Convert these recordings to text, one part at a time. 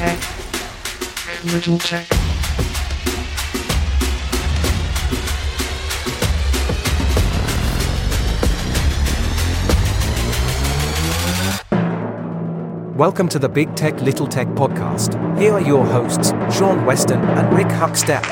tech, little tech. Welcome to the Big Tech Little Tech podcast. Here are your hosts, Shaun Weston and Rick Huckstep.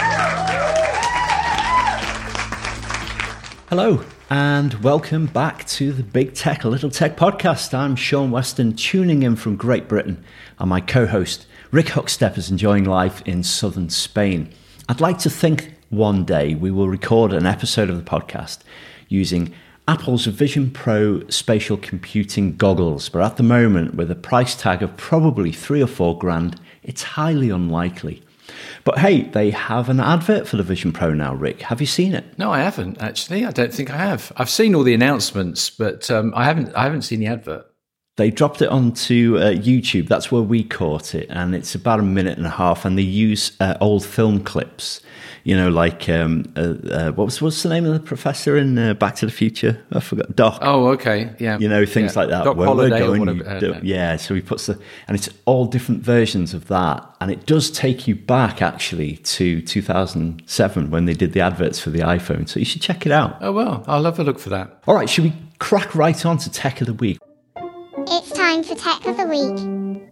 Hello, and welcome back to the Big Tech Little Tech podcast. I'm Shaun Weston, tuning in from Great Britain, and my co host, Rick Huckstep, is enjoying life in southern Spain. I'd like to think one day we will record an episode of the podcast using Apple's Vision Pro spatial computing goggles, but at the moment, with a price tag of probably three or four grand, it's highly unlikely. But hey, they have an advert for the Vision Pro now, Rick. Have you seen it? No, I haven't actually. I don't think I have. I've seen all the announcements, but um, I haven't. I haven't seen the advert. They dropped it onto uh, YouTube. That's where we caught it, and it's about a minute and a half. And they use uh, old film clips, you know, like um, uh, uh what was what's the name of the professor in uh, Back to the Future? I forgot. Doc. Oh, okay, yeah. You know things Yeah. like that. Doc Where or going, whatever, do- yeah. So he puts the, and it's all different versions of that, and it does take you back actually to 2007 when they did the adverts for the iPhone. So you should check it out. Oh well, I'll have a look for that. All right, should we crack right on to Tech of the Week? It's time for Tech of the Week.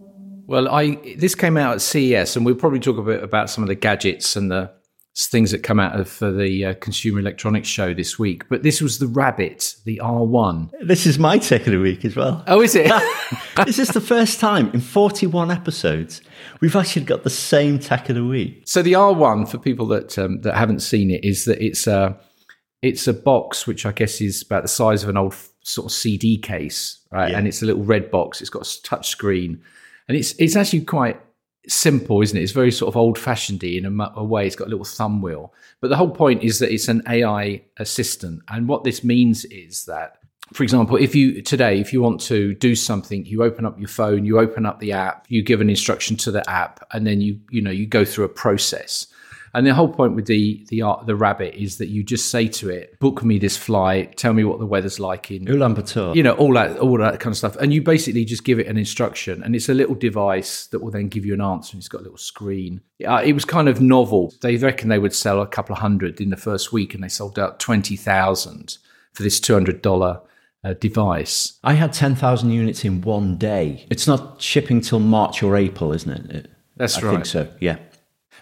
Well, I this came out at CES, and we'll probably talk a bit about some of the gadgets and the things that come out of for the uh, Consumer Electronics Show this week. But this was the Rabbit, the R1. This is my Tech of the Week as well. Oh, is it? is this the first time in 41 episodes we've actually got the same tech of the week? So the R1 for people that um, that haven't seen it is that it's a it's a box which I guess is about the size of an old f- sort of CD case, right? Yeah. And it's a little red box. It's got a touch screen, and it's it's actually quite simple, isn't it? It's very sort of old fashioned in a, a way. It's got a little thumb wheel, but the whole point is that it's an AI assistant, and what this means is that. For example, if you today, if you want to do something, you open up your phone, you open up the app, you give an instruction to the app, and then you you know you go through a process. And the whole point with the the art the rabbit is that you just say to it, "Book me this flight. Tell me what the weather's like in Ulaanbaatar. you know all that all that kind of stuff." And you basically just give it an instruction, and it's a little device that will then give you an answer. And it's got a little screen. Uh, it was kind of novel. They reckon they would sell a couple of hundred in the first week, and they sold out twenty thousand for this two hundred dollar uh, device. I had 10,000 units in one day. It's not shipping till March or April, isn't it? It- That's I right. I think so, yeah.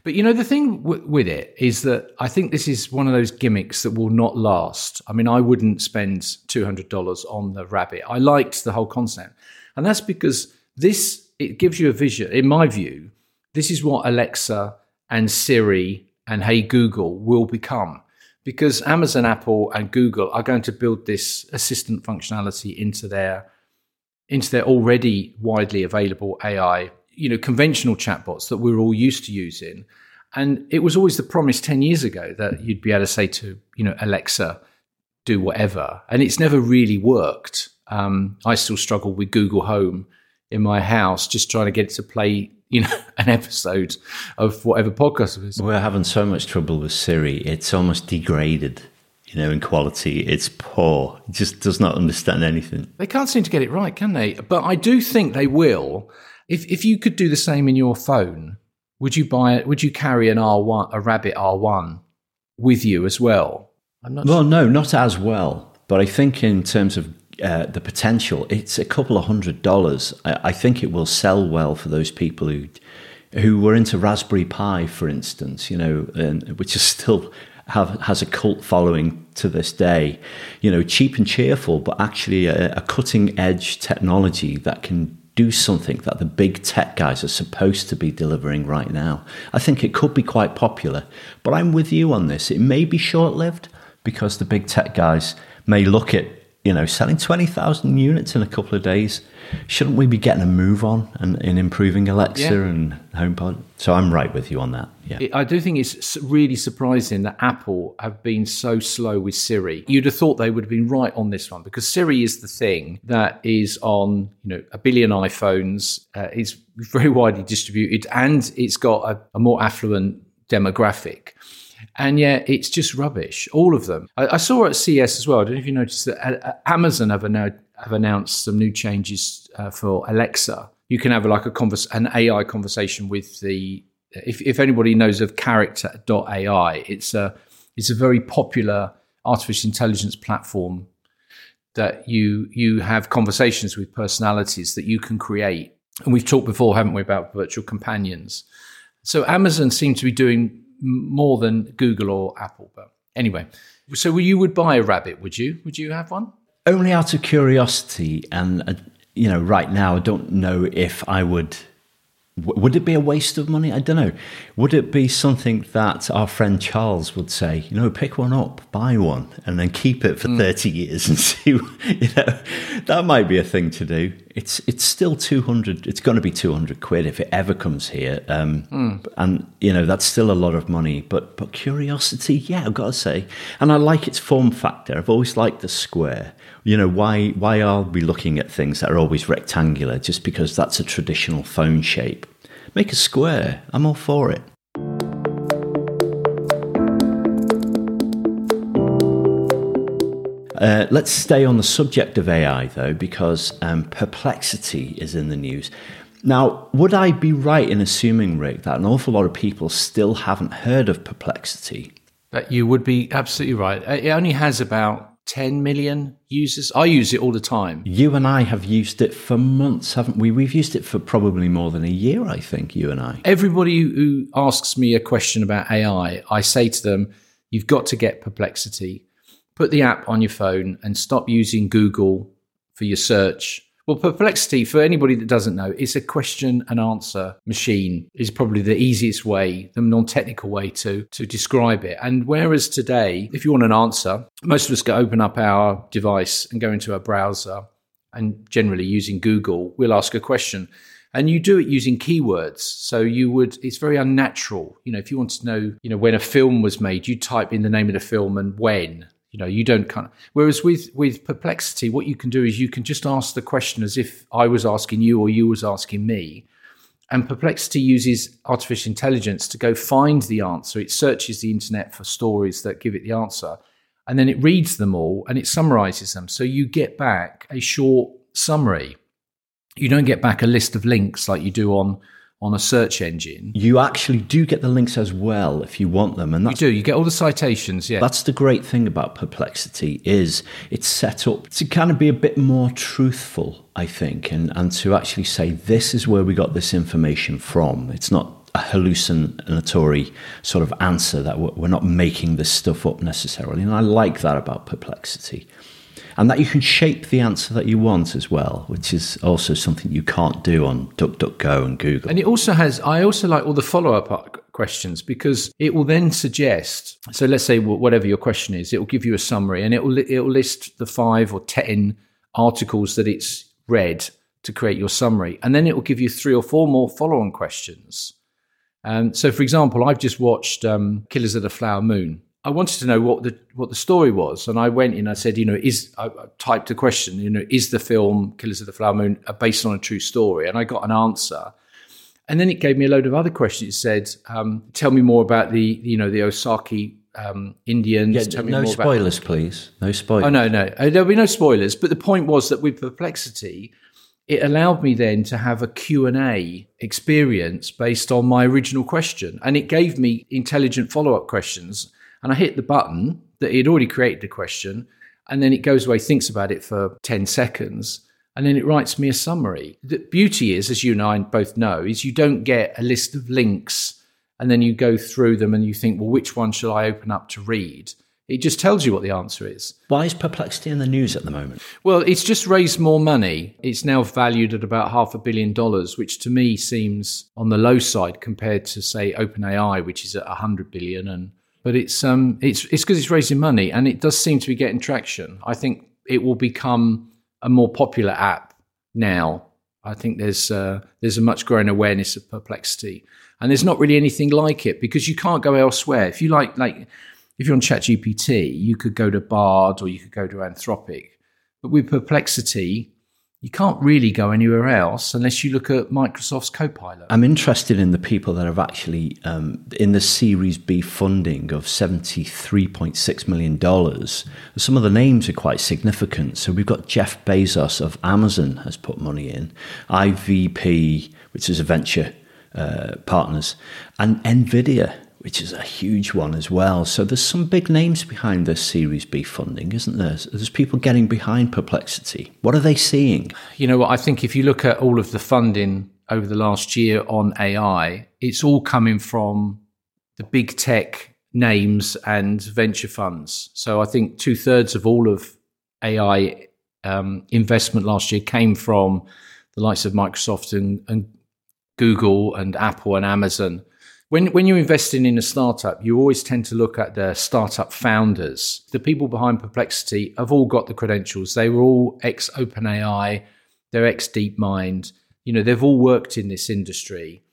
But you know, the thing w- with it is that I think this is one of those gimmicks that will not last. I mean, I wouldn't spend $200 on the rabbit. I liked the whole concept. And that's because this, it gives you a vision. In my view, this is what Alexa and Siri and Hey Google will become. Because Amazon, Apple, and Google are going to build this assistant functionality into their into their already widely available AI, you know, conventional chatbots that we're all used to using. And it was always the promise 10 years ago that you'd be able to say to, you know, Alexa, do whatever. And it's never really worked. Um, I still struggle with Google Home in my house, just trying to get it to play, you know, an episode of whatever podcast it is. We're having so much trouble with Siri. It's almost degraded, you know, in quality. It's poor. It just does not understand anything. They can't seem to get it right, can they? But I do think they will. If if you could do the same in your phone, would you buy it? Would you carry an R one, a Rabbit R one, with you as well? I'm not. Well, no, not as well. But I think in terms of uh, the potential, it's a couple of hundred dollars. I, I think it will sell well for those people who who were into Raspberry Pi, for instance. You know, and which is still have has a cult following to this day. You know, cheap and cheerful, but actually a, a cutting edge technology that can do something that the big tech guys are supposed to be delivering right now. I think it could be quite popular, but I'm with you on this. It may be short lived because the big tech guys may look at you know selling 20,000 units in a couple of days. Shouldn't we be getting a move on and in improving Alexa Yeah. and HomePod? So I'm right with you on that. Yeah. I do think it's really surprising that Apple have been so slow with Siri. You'd have thought they would have been right on this one because Siri is the thing that is on you know a billion iPhones. Uh, it's very widely distributed and it's got a, a more affluent demographic. And yet it's just rubbish, all of them. I, I saw at CS as well. I don't know if you noticed that uh, uh, Amazon have, have announced some new changes uh, for Alexa you can have like a converse, an AI conversation with the. If, if anybody knows of Character.ai, it's a it's a very popular artificial intelligence platform that you you have conversations with personalities that you can create. And we've talked before, haven't we, about virtual companions. So Amazon seems to be doing more than Google or Apple. But anyway, so you would buy a rabbit, would you? Would you have one? Only out of curiosity, and uh, you know, right now I don't know if I would. Would it be a waste of money? I don't know. Would it be something that our friend Charles would say? You know, pick one up, buy one, and then keep it for thirty years and see. You know, that might be a thing to do. It's it's still two hundred. It's going to be two hundred quid if it ever comes here. Um, And you know, that's still a lot of money. But but curiosity, yeah, I've got to say, and I like its form factor. I've always liked the square. You know, why why are we looking at things that are always rectangular just because that's a traditional phone shape? Make a square. I'm all for it. Uh, let's stay on the subject of AI though, because um, perplexity is in the news. Now, would I be right in assuming, Rick, that an awful lot of people still haven't heard of perplexity? That you would be absolutely right. It only has about 10 million users. I use it all the time. You and I have used it for months, haven't we? We've used it for probably more than a year, I think, you and I. Everybody who- who asks me a question about AI, I say to them, you've got to get Perplexity. Put the app on your phone and stop using Google for your search. Well, Perplexity, for anybody that doesn't know, is a question and answer machine. Is probably the easiest way, the non-technical way to to describe it. And whereas today, if you want an answer, most of us go open up our device and go into a browser, and generally using Google, we'll ask a question and you do it using keywords so you would it's very unnatural you know if you want to know you know when a film was made you type in the name of the film and when you know you don't kind of whereas with with perplexity what you can do is you can just ask the question as if i was asking you or you was asking me. And perplexity uses artificial intelligence to go find the answer. It searches the internet for stories that give it the answer and then it reads them all and it summarizes them. So you get back a short summary. You don't get back a list of links like you do on on a search engine. You actually do get the links as well if you want them, and You do. You get all the citations. Yeah. That's the great thing about perplexity is it's set up to kind of be a bit more truthful, I think, and, and to actually say this is where we got this information from. It's not a hallucinatory sort of answer that we're we're not making this stuff up necessarily. And I like that about perplexity. And that you can shape the answer that you want as well, which is also something you can't do on DuckDuckGo and Google. And it also has, I also like all the follow up questions because it will then suggest, so let's say whatever your question is, it will give you a summary and it will, it will list the five or 10 articles that it's read to create your summary. And then it will give you three or four more follow on questions. Um, so, for example, I've just watched um, Killers of the Flower Moon. I wanted to know what the what the story was, and I went in. I said, you know, is I typed a question, you know, is the film Killers of the Flower Moon uh, based on a true story? And I got an answer, and then it gave me a load of other questions. It said, um, tell me more about the you know the Osage um, Indians. Yeah, tell me no more about- spoilers, please. No spoilers. Oh no, no, Uh, there'll be no spoilers. But the point was that with Perplexity, it allowed me then to have a Q and A experience based on my original question, and it gave me intelligent follow up questions. And I hit the button that it had already created the question, and then it goes away, thinks about it for ten seconds, and then it writes me a summary. The beauty is, as you and I both know, is you don't get a list of links and then you go through them and you think, well, which one shall I open up to read? It just tells you what the answer is. Why is perplexity in the news at the moment? Well, it's just raised more money. It's now valued at about half a billion dollars, which to me seems on the low side compared to say OpenAI, which is at 100 billion and but it's um it's it's because it's raising money and it does seem to be getting traction. I think it will become a more popular app now. I think there's uh, there's a much growing awareness of perplexity, and there's not really anything like it because you can't go elsewhere. If you like, like if you're on ChatGPT, you could go to Bard or you could go to Anthropic, but with perplexity, you can't really go anywhere else unless you look at Microsoft's Copilot. I'm interested in the people that have actually um, in the Series B funding of $73.6 million. Some of the names are quite significant. So we've got Jeff Bezos of Amazon has put money in, IVP, which is a venture uh, partners, and NVIDIA which is a huge one as well. So there's some big names behind this Series B funding, isn't there? There's people getting behind Perplexity. What are they seeing? You know what? I think if you look at all of the funding over the last year on AI, it's all coming from the big tech names and venture funds. So I think two thirds of all of AI um, investment last year came from the likes of Microsoft and, and Google and Apple and Amazon when when you're investing in a startup, you always tend to look at the startup founders. The people behind Perplexity have all got the credentials. They were all ex OpenAI, they're ex DeepMind. You know, they've all worked in this industry.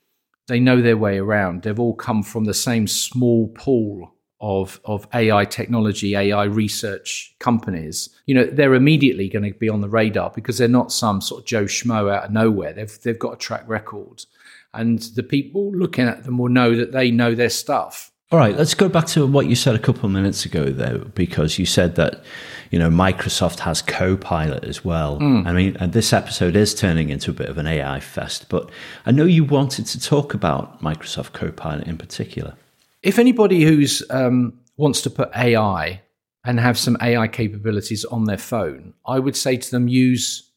They know their way around. They've all come from the same small pool of of AI technology, AI research companies, you know, they're immediately going to be on the radar because they're not some sort of Joe Schmo out of nowhere. They've they've got a track record and the people looking at them will know that they know their stuff. All right, let's go back to what you said a couple of minutes ago, though, because you said that you know Microsoft has Copilot as well. Mm. I mean, and this episode is turning into a bit of an AI fest, but I know you wanted to talk about Microsoft Copilot in particular. If anybody who's um, wants to put AI and have some AI capabilities on their phone, I would say to them use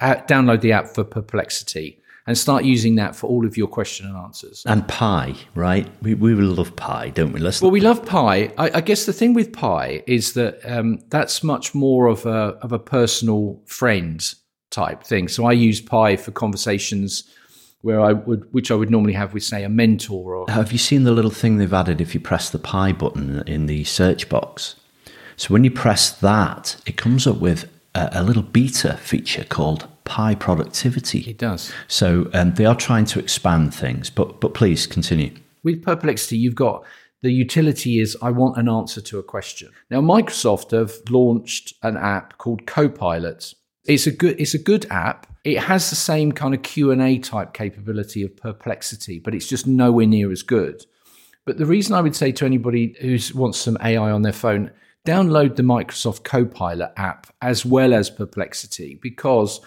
uh, download the app for Perplexity and start using that for all of your question and answers. And Pi, right? We, we love Pi, don't we? Let's well, we love Pi. I, I, guess the thing with Pi is that um, that's much more of a of a personal friend type thing. So I use Pi for conversations where I would, which I would normally have with, say, a mentor. Or have you seen the little thing they've added if you press the Pi button in the search box? So when you press that, it comes up with a, a little beta feature called Pi productivity. It does. So um, they are trying to expand things, but but please continue. With Perplexity, you've got the utility is I want an answer to a question. Now Microsoft have launched an app called Copilot. It's a good it's a good app. It has the same kind of Q&A type capability of Perplexity, but it's just nowhere near as good. But the reason I would say to anybody who wants some AI on their phone, download the Microsoft Copilot app as well as Perplexity because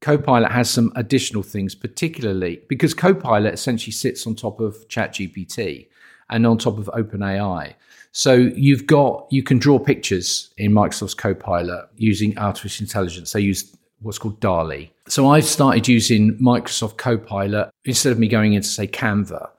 Copilot has some additional things, particularly because Copilot essentially sits on top of ChatGPT and on top of OpenAI. So you've got you can draw pictures in Microsoft's Copilot using artificial intelligence. They use what's called DALL-E. So I've started using Microsoft Copilot instead of me going into say Canva.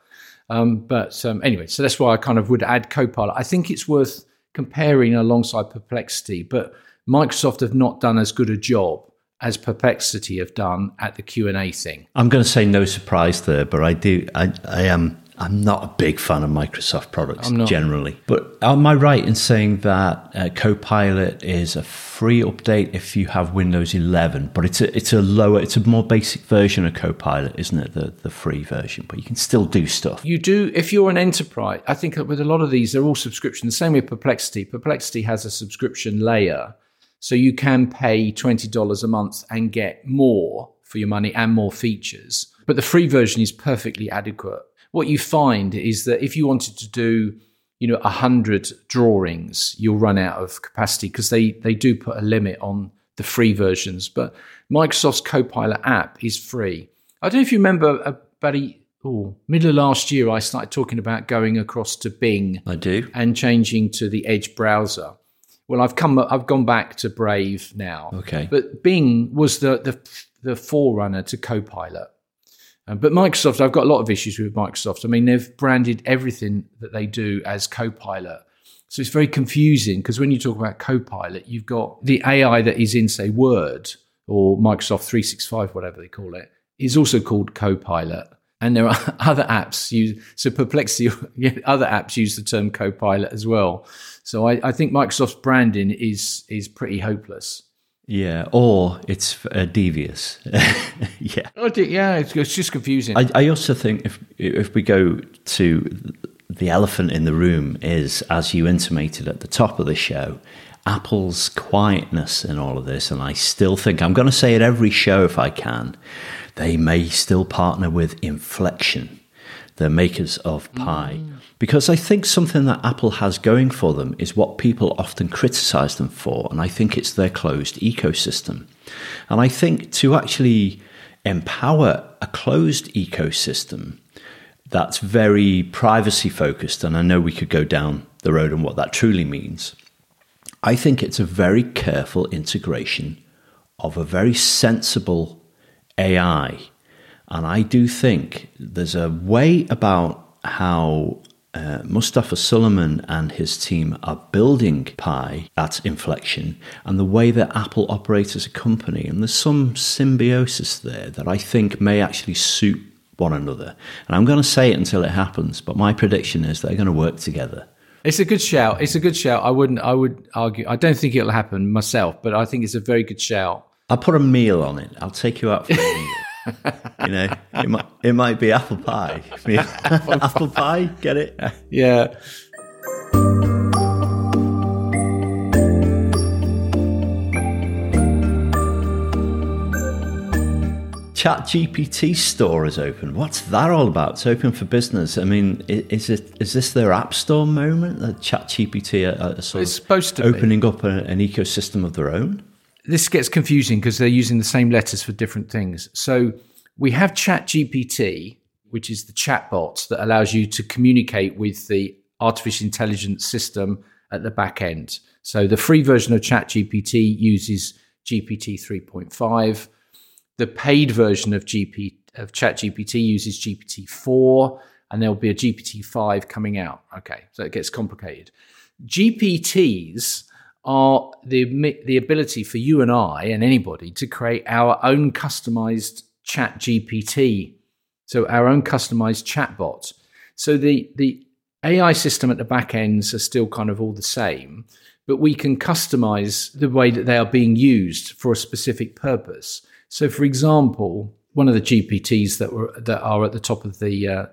Um, but um, anyway, so that's why I kind of would add Copilot. I think it's worth comparing alongside Perplexity, but Microsoft have not done as good a job as Perplexity have done at the Q and A thing. I'm going to say no surprise there, but I do. I, I am. I'm not a big fan of Microsoft products generally. But am I right in saying that uh, Copilot is a free update if you have Windows 11? But it's a it's a lower, it's a more basic version of Copilot, isn't it? The the free version, but you can still do stuff. You do if you're an enterprise. I think with a lot of these, they're all subscription. The same with Perplexity. Perplexity has a subscription layer so you can pay $20 a month and get more for your money and more features. But the free version is perfectly adequate. What you find is that if you wanted to do, you know, 100 drawings, you'll run out of capacity because they, they do put a limit on the free versions. But Microsoft's Copilot app is free. I don't know if you remember uh, about a oh, middle of last year, I started talking about going across to Bing. I do. And changing to the Edge browser. Well, I've come, I've gone back to Brave now. Okay. But Bing was the the, the forerunner to Copilot. Um, but Microsoft, I've got a lot of issues with Microsoft. I mean, they've branded everything that they do as Copilot. So it's very confusing because when you talk about Copilot, you've got the AI that is in, say, Word or Microsoft 365, whatever they call it, is also called Copilot. And there are other apps use so Perplexity. Other apps use the term Copilot as well. So I, I think Microsoft's branding is is pretty hopeless. Yeah, or it's uh, devious. yeah, yeah, it's, it's just confusing. I, I also think if if we go to the elephant in the room is, as you intimated at the top of the show, Apple's quietness in all of this, and I still think I'm going to say it every show if I can, they may still partner with Inflection, the makers of Pi. Mm. Because I think something that Apple has going for them is what people often criticize them for, and I think it's their closed ecosystem. And I think to actually empower a closed ecosystem that's very privacy focused, and I know we could go down the road on what that truly means. I think it's a very careful integration of a very sensible AI. And I do think there's a way about how uh, Mustafa Suleyman and his team are building Pi at Inflection and the way that Apple operates as a company. And there's some symbiosis there that I think may actually suit one another. And I'm going to say it until it happens, but my prediction is they're going to work together. It's a good shout. It's a good shout. I wouldn't. I would argue. I don't think it'll happen myself, but I think it's a very good shout. I'll put a meal on it. I'll take you out for a meal. you know, it might it might be apple pie. apple, apple pie, get it? Yeah. Chat GPT store is open. What's that all about? It's open for business. I mean, is it is this their app store moment? That Chat GPT are, are sort it's supposed to opening be. up a, an ecosystem of their own. This gets confusing because they're using the same letters for different things. So we have Chat GPT, which is the chatbot that allows you to communicate with the artificial intelligence system at the back end. So the free version of Chat GPT uses GPT 3.5 the paid version of GP of ChatGPT uses GPT four, and there'll be a GPT five coming out. Okay, so it gets complicated. GPTs are the the ability for you and I and anybody to create our own customized Chat GPT, so our own customized chatbot. So the the AI system at the back ends are still kind of all the same, but we can customize the way that they are being used for a specific purpose. So, for example, one of the GPTs that were that are at the top of the uh,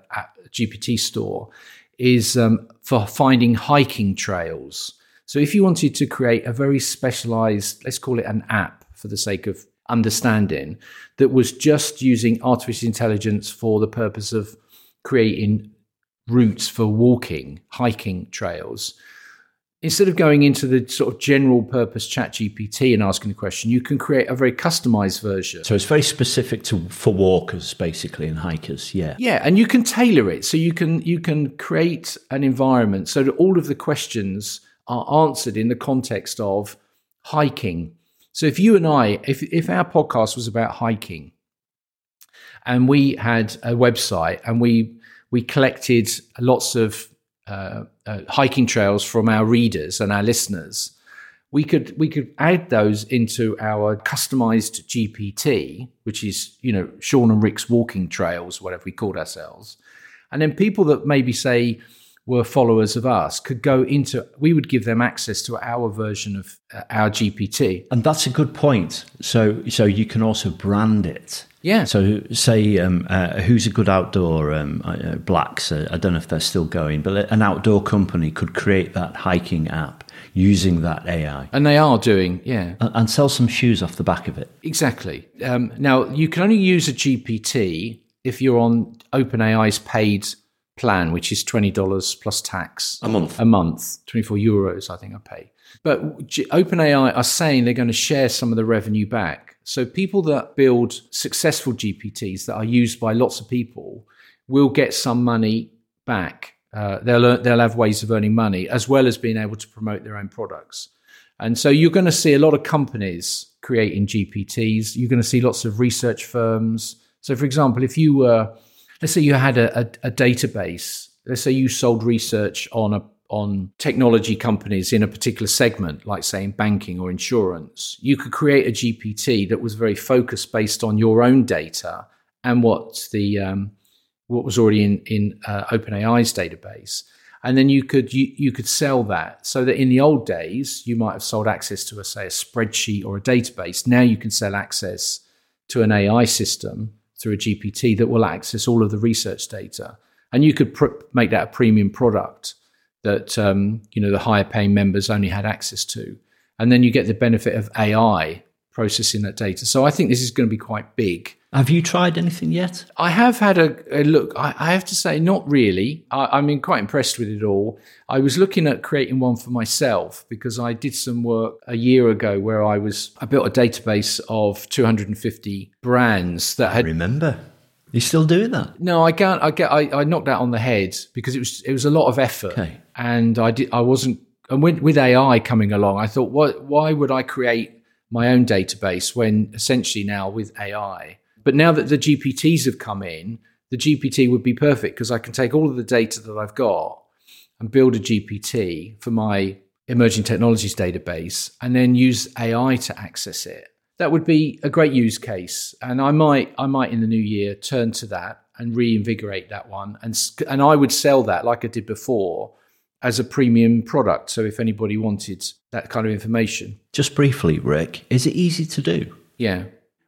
GPT store is um, for finding hiking trails. So, if you wanted to create a very specialized, let's call it an app for the sake of understanding, that was just using artificial intelligence for the purpose of creating routes for walking, hiking trails, instead of going into the sort of general purpose chat gpt and asking the question you can create a very customized version. So it's very specific to for walkers basically and hikers yeah. Yeah and you can tailor it. So you can you can create an environment so that all of the questions are answered in the context of hiking. So if you and i if if our podcast was about hiking and we had a website and we we collected lots of uh, uh, hiking trails from our readers and our listeners, we could we could add those into our customized GPT, which is you know Shaun and Rick's walking trails, whatever we called ourselves, and then people that maybe say were followers of us could go into we would give them access to our version of uh, our gpt and that's a good point so so you can also brand it yeah. So, say, um, uh, who's a good outdoor um, uh, blacks? Uh, I don't know if they're still going, but an outdoor company could create that hiking app using that AI, and they are doing, yeah, and, and sell some shoes off the back of it. Exactly. Um, now, you can only use a GPT if you're on OpenAI's paid plan, which is twenty dollars plus tax a month. A month, twenty four euros, I think I pay. But OpenAI are saying they're going to share some of the revenue back. So people that build successful GPTs that are used by lots of people will get some money back. Uh, they'll they'll have ways of earning money as well as being able to promote their own products. And so you're going to see a lot of companies creating GPTs. You're going to see lots of research firms. So, for example, if you were, let's say you had a, a, a database, let's say you sold research on a on technology companies in a particular segment, like say in banking or insurance, you could create a GPT that was very focused based on your own data and what the um, what was already in in uh, OpenAI's database, and then you could you, you could sell that. So that in the old days, you might have sold access to a say a spreadsheet or a database. Now you can sell access to an AI system through a GPT that will access all of the research data, and you could pr- make that a premium product that um, you know the higher paying members only had access to. and then you get the benefit of AI processing that data. So I think this is going to be quite big. Have you tried anything yet? I have had a, a look. I, I, have to say, not really. I, I mean, quite impressed with it all. I was looking at creating one for myself because I did some work a year ago where I was I built a database of 250 brands that had. I remember. You still doing that? No, I can't. I get. I, I knocked that on the head because it was it was a lot of effort, Okay. and I did. I wasn't. And with, with AI coming along, I thought, what? Why would I create my own database when essentially now with AI? But now that the GPTs have come in, the GPT would be perfect because I can take all of the data that I've got and build a GPT for my emerging technologies database and then use AI to access it. That would be a great use case. And I might, I might in the new year turn to that and reinvigorate that one. And, and I would sell that like I did before as a premium product. So if anybody wanted that kind of information, Just briefly, Rick, is it easy to do? yeah.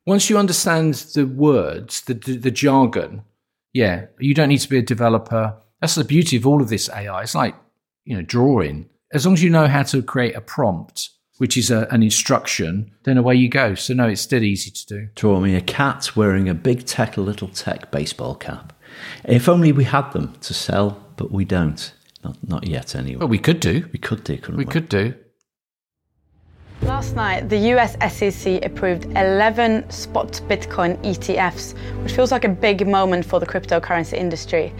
Once you understand the words, the, the, the jargon, yeah, you don't need to be a developer. That's the beauty of all of this AI. It's like, you know, drawing. As long as you know how to create a prompt, which is a, an instruction, then away you go. So, no, it's still easy to do. Draw me a cat wearing a big tech, a little tech baseball cap. If only we had them to sell, but we don't. Not, not yet, anyway. Well, we could do. we could do, couldn't we? We could do. Last night, the US SEC approved 11 spot Bitcoin ETFs, which feels like a big moment for the cryptocurrency industry.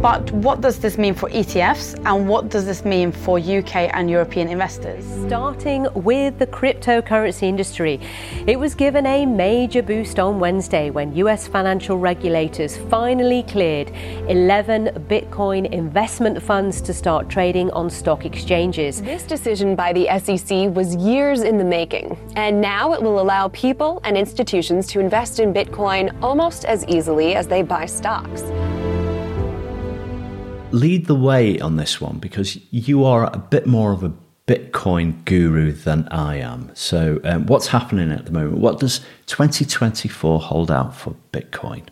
But what does this mean for ETFs and what does this mean for UK and European investors? Starting with the cryptocurrency industry, it was given a major boost on Wednesday when US financial regulators finally cleared 11 Bitcoin investment funds to start trading on stock exchanges. This decision by the SEC was years in the making, and now it will allow people and institutions to invest in Bitcoin almost as easily as they buy stocks. Lead the way on this one because you are a bit more of a Bitcoin guru than I am. So, um, what's happening at the moment? What does 2024 hold out for Bitcoin?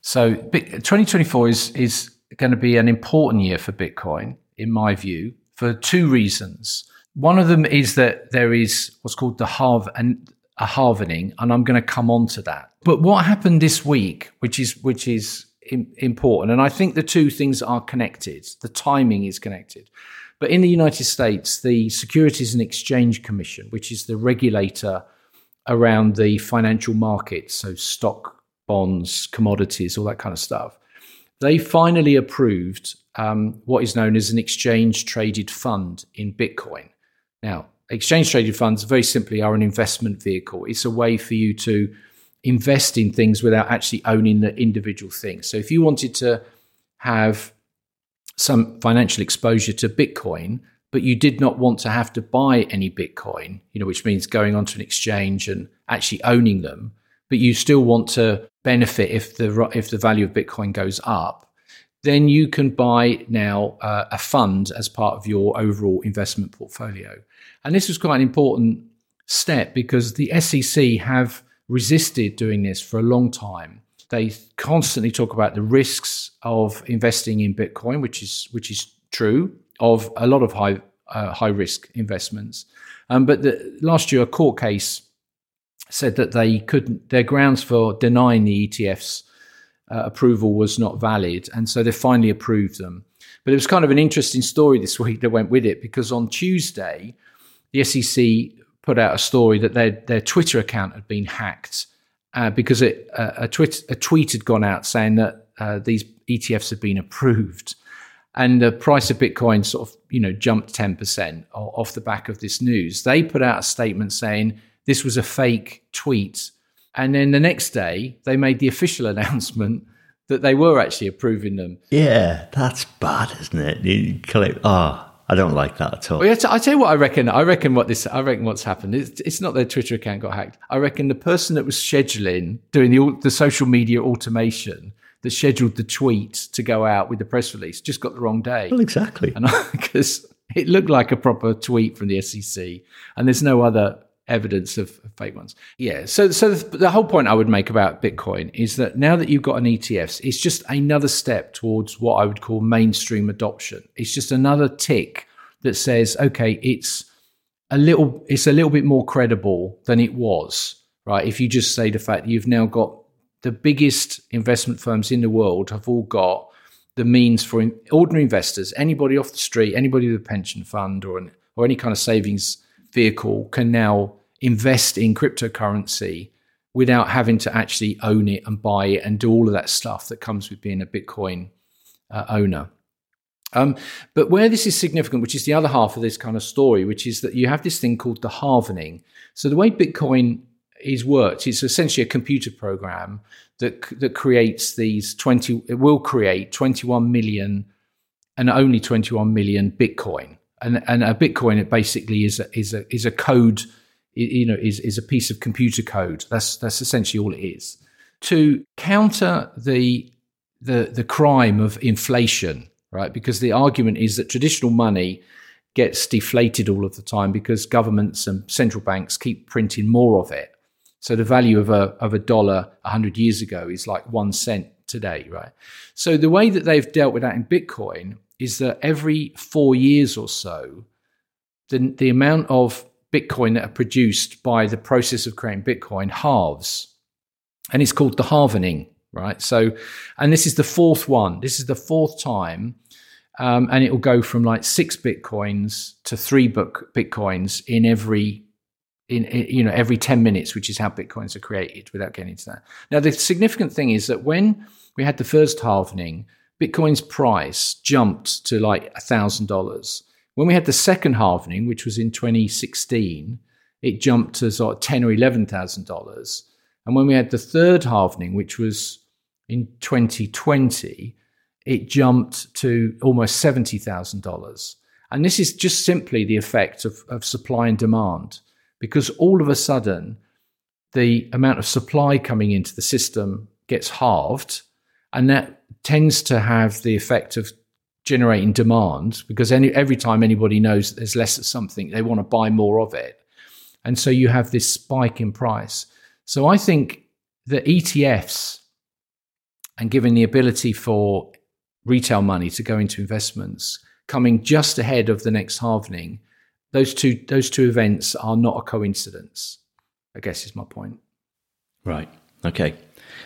So, 2024 is, is going to be an important year for Bitcoin, in my view, for two reasons. One of them is that there is what's called the halve and a halvening, and I'm going to come on to that. But what happened this week, which is which is im- important, and I think the two things are connected. The timing is connected. But in the United States, the Securities and Exchange Commission, which is the regulator around the financial markets, so stock, bonds, commodities, all that kind of stuff, they finally approved um, what is known as an exchange traded fund in Bitcoin. Now, exchange traded funds very simply are an investment vehicle. It's a way for you to invest in things without actually owning the individual thing. So if you wanted to have some financial exposure to Bitcoin, but you did not want to have to buy any Bitcoin, you know, which means going onto an exchange and actually owning them, but you still want to benefit if the if the value of Bitcoin goes up, then you can buy now uh, a fund as part of your overall investment portfolio. And this was quite an important step because the SEC have resisted doing this for a long time. They constantly talk about the risks of investing in Bitcoin, which is which is true of a lot of high uh, high risk investments. Um, but the, last year, a court case said that they couldn't. Their grounds for denying the ETFs uh, approval was not valid, and so they finally approved them. But it was kind of an interesting story this week that went with it because on Tuesday, the SEC put out a story that their their Twitter account had been hacked uh, because it, uh, a, tweet, a tweet had gone out saying that uh, these ETFs had been approved, and the price of Bitcoin sort of you know jumped ten percent off the back of this news. They put out a statement saying this was a fake tweet, and then the next day they made the official announcement that they were actually approving them. Yeah, that's bad, isn't it? You collect, oh, I don't like that at all. Well, I tell you what, I reckon. I reckon what this. I reckon what's happened. It's, it's not their Twitter account got hacked. I reckon the person that was scheduling, doing the the social media automation that scheduled the tweet to go out with the press release, just got the wrong day. Well, exactly. And because it looked like a proper tweet from the SEC, and there's no other evidence of fake ones. Yeah. So, so the, the whole point I would make about Bitcoin is that now that you've got an ETFs, it's just another step towards what I would call mainstream adoption. It's just another tick that says, okay, it's a little it's a little bit more credible than it was, right? If you just say the fact that you've now got the biggest investment firms in the world have all got the means for ordinary investors, anybody off the street, anybody with a pension fund or an, or any kind of savings vehicle can now invest in cryptocurrency without having to actually own it and buy it and do all of that stuff that comes with being a Bitcoin uh, owner. Um, but where this is significant, which is the other half of this kind of story, which is that you have this thing called the halvening. So the way Bitcoin is worked, it's essentially a computer program that that creates these twenty. It will create twenty one million and only twenty one million Bitcoin. And and a Bitcoin it basically is a, is a is a code. You know, is is a piece of computer code. That's that's essentially all it is. To counter the the the crime of inflation right? Because the argument is that traditional money gets deflated all of the time because governments and central banks keep printing more of it. So the value of a of a dollar 100 years ago is like 1 cent today, right? So the way that they've dealt with that in Bitcoin is that every 4 years or so the the amount of Bitcoin that are produced by the process of creating Bitcoin halves. And it's called the halvening right? So, and this is the fourth one. This is the fourth time. Um, and it will go from like six bitcoins to three book bitcoins in every in, in, you know every 10 minutes which is how bitcoins are created without getting into that now the significant thing is that when we had the first halvening bitcoin's price jumped to like a thousand dollars when we had the second halvening which was in 2016 it jumped to sort of 10 or 11 thousand dollars and when we had the third halvening, which was in 2020, it jumped to almost $70,000. And this is just simply the effect of, of supply and demand, because all of a sudden, the amount of supply coming into the system gets halved. And that tends to have the effect of generating demand because any, every time anybody knows that there's less of something, they want to buy more of it. And so you have this spike in price. So I think the ETFs and giving the ability for retail money to go into investments coming just ahead of the next halvening, those two those two events are not a coincidence. I guess is my point. Right. Okay.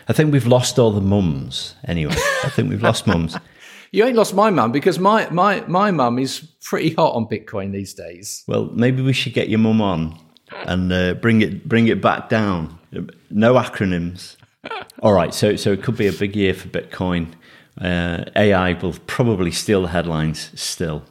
I think we've lost all the mums anyway. I think we've lost mums. You ain't lost my mum because my my my mum is pretty hot on Bitcoin these days. Well, maybe we should get your mum on and uh, bring it bring it back down. No acronyms. All right, so so it could be a big year for Bitcoin. Uh, AI will probably steal the headlines still.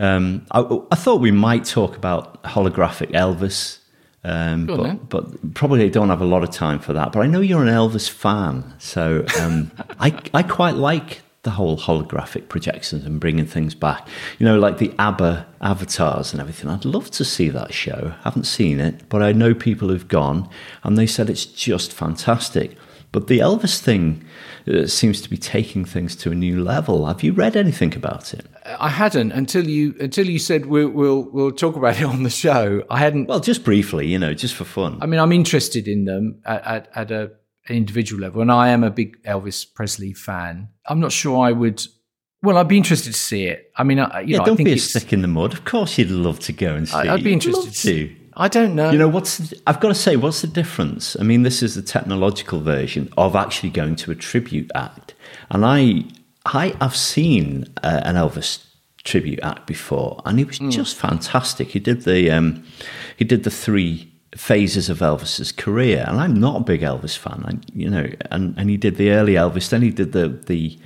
Um, I, I, thought we might talk about holographic Elvis, um, but, but, probably don't have a lot of time for that. But I know you're an Elvis fan, so um, I I quite like the whole holographic projections and bringing things back. You know, like the ABBA avatars and everything. I'd love to see that show. I Haven't seen it, but I know people who've gone and they said it's just fantastic. But the Elvis thing uh, seems to be taking things to a new level. Have you read anything about it? I hadn't until you until you said we'll we'll, we'll talk about it on the show. I hadn't. Well, just briefly, you know, just for fun. I mean, I'm interested in them at, at, at a individual level, and I am a big Elvis Presley fan. I'm not sure I would. Well, I'd be interested to see it. I mean, I, you yeah, know, don't I think be a stick in the mud. Of course, you'd love to go and see. It. I'd be interested to. I don't know. You know what's? I've got to say, what's the difference? I mean, this is the technological version of actually going to a tribute act, and I, I have seen uh, an Elvis tribute act before, and he was mm. just fantastic. He did the, um, he did the three phases of Elvis's career, and I'm not a big Elvis fan. I, you know, and, and he did the early Elvis, then he did the the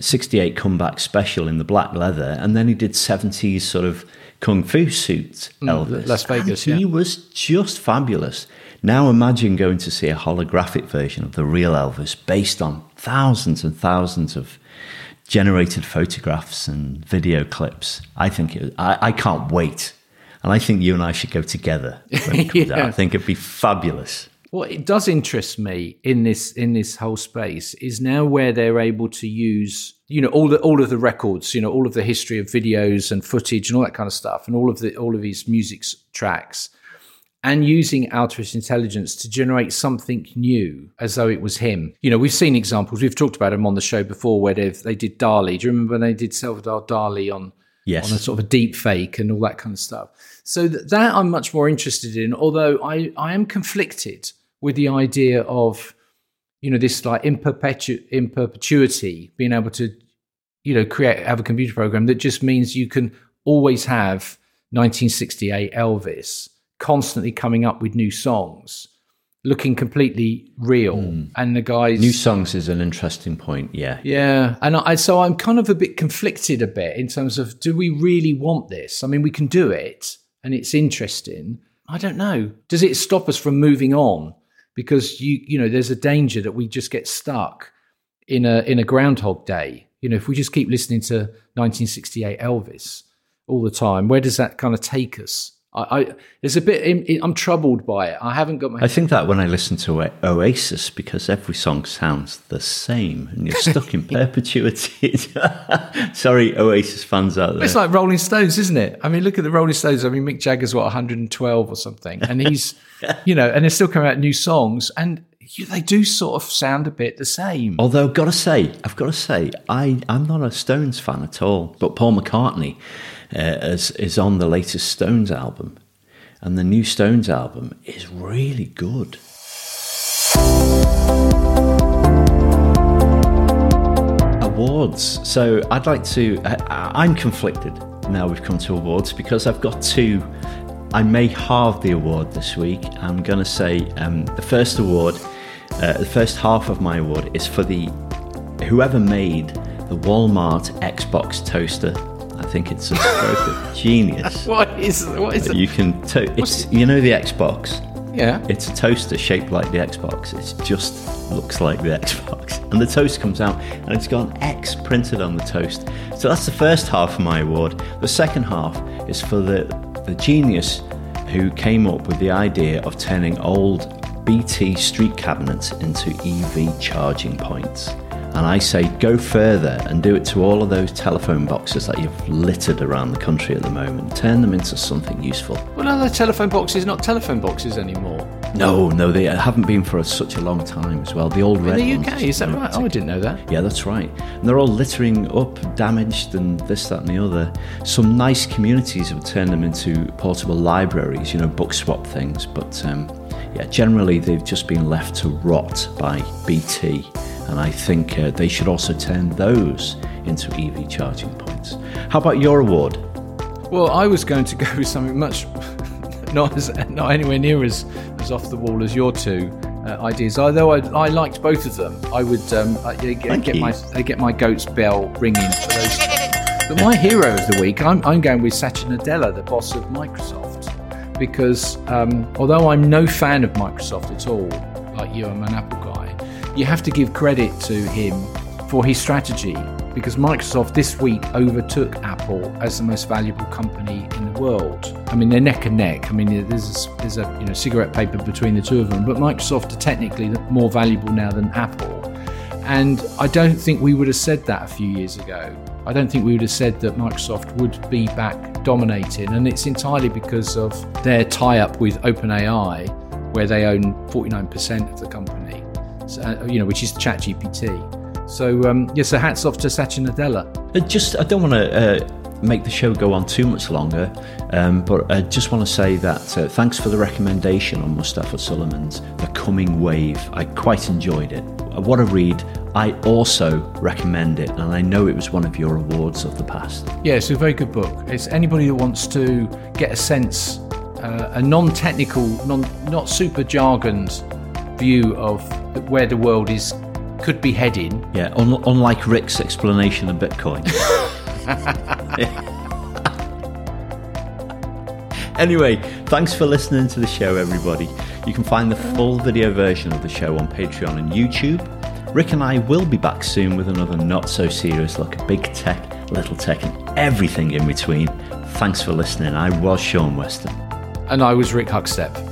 '68 comeback special in the black leather, and then he did '70s sort of kung fu suit mm, Elvis. Las Vegas. And he yeah. was just fabulous. Now imagine going to see a holographic version of the real Elvis based on thousands and thousands of generated photographs and video clips. I think it, I, I can't wait and I think you and I should go together. yeah. I think it'd be fabulous. What it does interest me in this in this whole space is now where they're able to use you know all the all of the records, you know all of the history of videos and footage and all that kind of stuff, and all of the all of his music tracks, and using artificial intelligence to generate something new as though it was him. You know, we've seen examples. We've talked about him on the show before where they they did Dali. Do you remember when they did Salvador Dali on Yes. on a sort of a deep fake and all that kind of stuff. So th- that I'm much more interested in, although I, I am conflicted with the idea of, you know, this like in, perpetu- in perpetuity being able to, you know, create, have a computer program that just means you can always have 1968 Elvis constantly coming up with new songs, looking completely real. Hmm. And the guys. New songs is an interesting point. Yeah. Yeah, and I so I'm kind of a bit conflicted a bit in terms of do we really want this? I mean, we can do it, and it's interesting. I don't know. Does it stop us from moving on? Because you you know, there's a danger that we just get stuck in a in a Groundhog Day. You know, if we just keep listening to 1968 Elvis all the time, where does that kind of take us? I, I there's a bit. I'm troubled by it. I haven't got my. I think that when I listen to Oasis, because every song sounds the same and you're stuck in perpetuity. Sorry, Oasis fans out there. It's like Rolling Stones, isn't it? I mean, look at the Rolling Stones. I mean, Mick Jagger's what 112 or something, and he's, you know, and they're still coming out new songs, and you, they do sort of sound a bit the same. Although, gotta say, I've got to say, I, I'm not a Stones fan at all. But Paul McCartney uh, is, on the latest Stones album. And the new Stones album is really good. Awards. So I'd like to. I, I'm conflicted now we've come to awards because I've got two. I may halve the award this week. I'm going to say um, the first award, uh, the first half of my award is for the whoever made the Walmart Xbox toaster. I think it's a stroke of genius. What is what is it? You can to- it's you know the Xbox. Yeah. It's a toaster shaped like the Xbox. It just looks like the Xbox. And the toast comes out and it's got an X printed on the toast. So that's the first half of my award. The second half is for the, the genius who came up with the idea of turning old BT street cabinets into EV charging points. And I say go further and do it to all of those telephone boxes that you've littered around the country at the moment. Turn them into something useful. Well, are the telephone boxes not telephone boxes anymore? No, no, they haven't been for such a long time as well. The old red In the. UK, is that right? Oh, I didn't know that. Yeah, that's right. And they're all littering up, damaged, and this, that, and the other. Some nice communities have turned them into portable libraries, you know, book swap things. But um, yeah, generally they've just been left to rot by BT. And I think uh, they should also turn those into EV charging points. How about your award? Well, I was going to go with something much not as not anywhere near as, as off the wall as your two uh, ideas. Although I, I liked both of them, I would um, I, yeah, get, get my I get my goat's bell ringing for those. But my hero of the week, I'm, I'm going with Satya Nadella, the boss of Microsoft, because um, although I'm no fan of Microsoft at all, like you, I'm an Apple. You have to give credit to him for his strategy because Microsoft this week overtook Apple as the most valuable company in the world. I mean, they're neck and neck. I mean, there's a, there's a you know cigarette paper between the two of them, but Microsoft are technically more valuable now than Apple. And I don't think we would have said that a few years ago. I don't think we would have said that Microsoft would be back dominating, and it's entirely because of their tie-up with OpenAI, where they own 49% of the company. Uh, you know, which is ChatGPT. So um, yeah, so hats off to Satya Nadella. I just I don't want to uh, make the show go on too much longer, um, but I just want to say that uh, thanks for the recommendation on Mustafa Suleyman's The Coming Wave. I quite enjoyed it. What a read! I also recommend it, and I know it was one of your awards of the past. Yeah, it's a very good book. It's anybody that wants to get a sense, uh, a non-technical, non not super jargoned view of where the world is could be heading. Yeah, un- unlike Rick's explanation of Bitcoin. anyway, thanks for listening to the show, everybody. You can find the full video version of the show on Patreon and YouTube. Rick and I will be back soon with another not so serious look at big tech, little tech, and everything in between. Thanks for listening. I was Shaun Weston. And I was Rick Huckstep.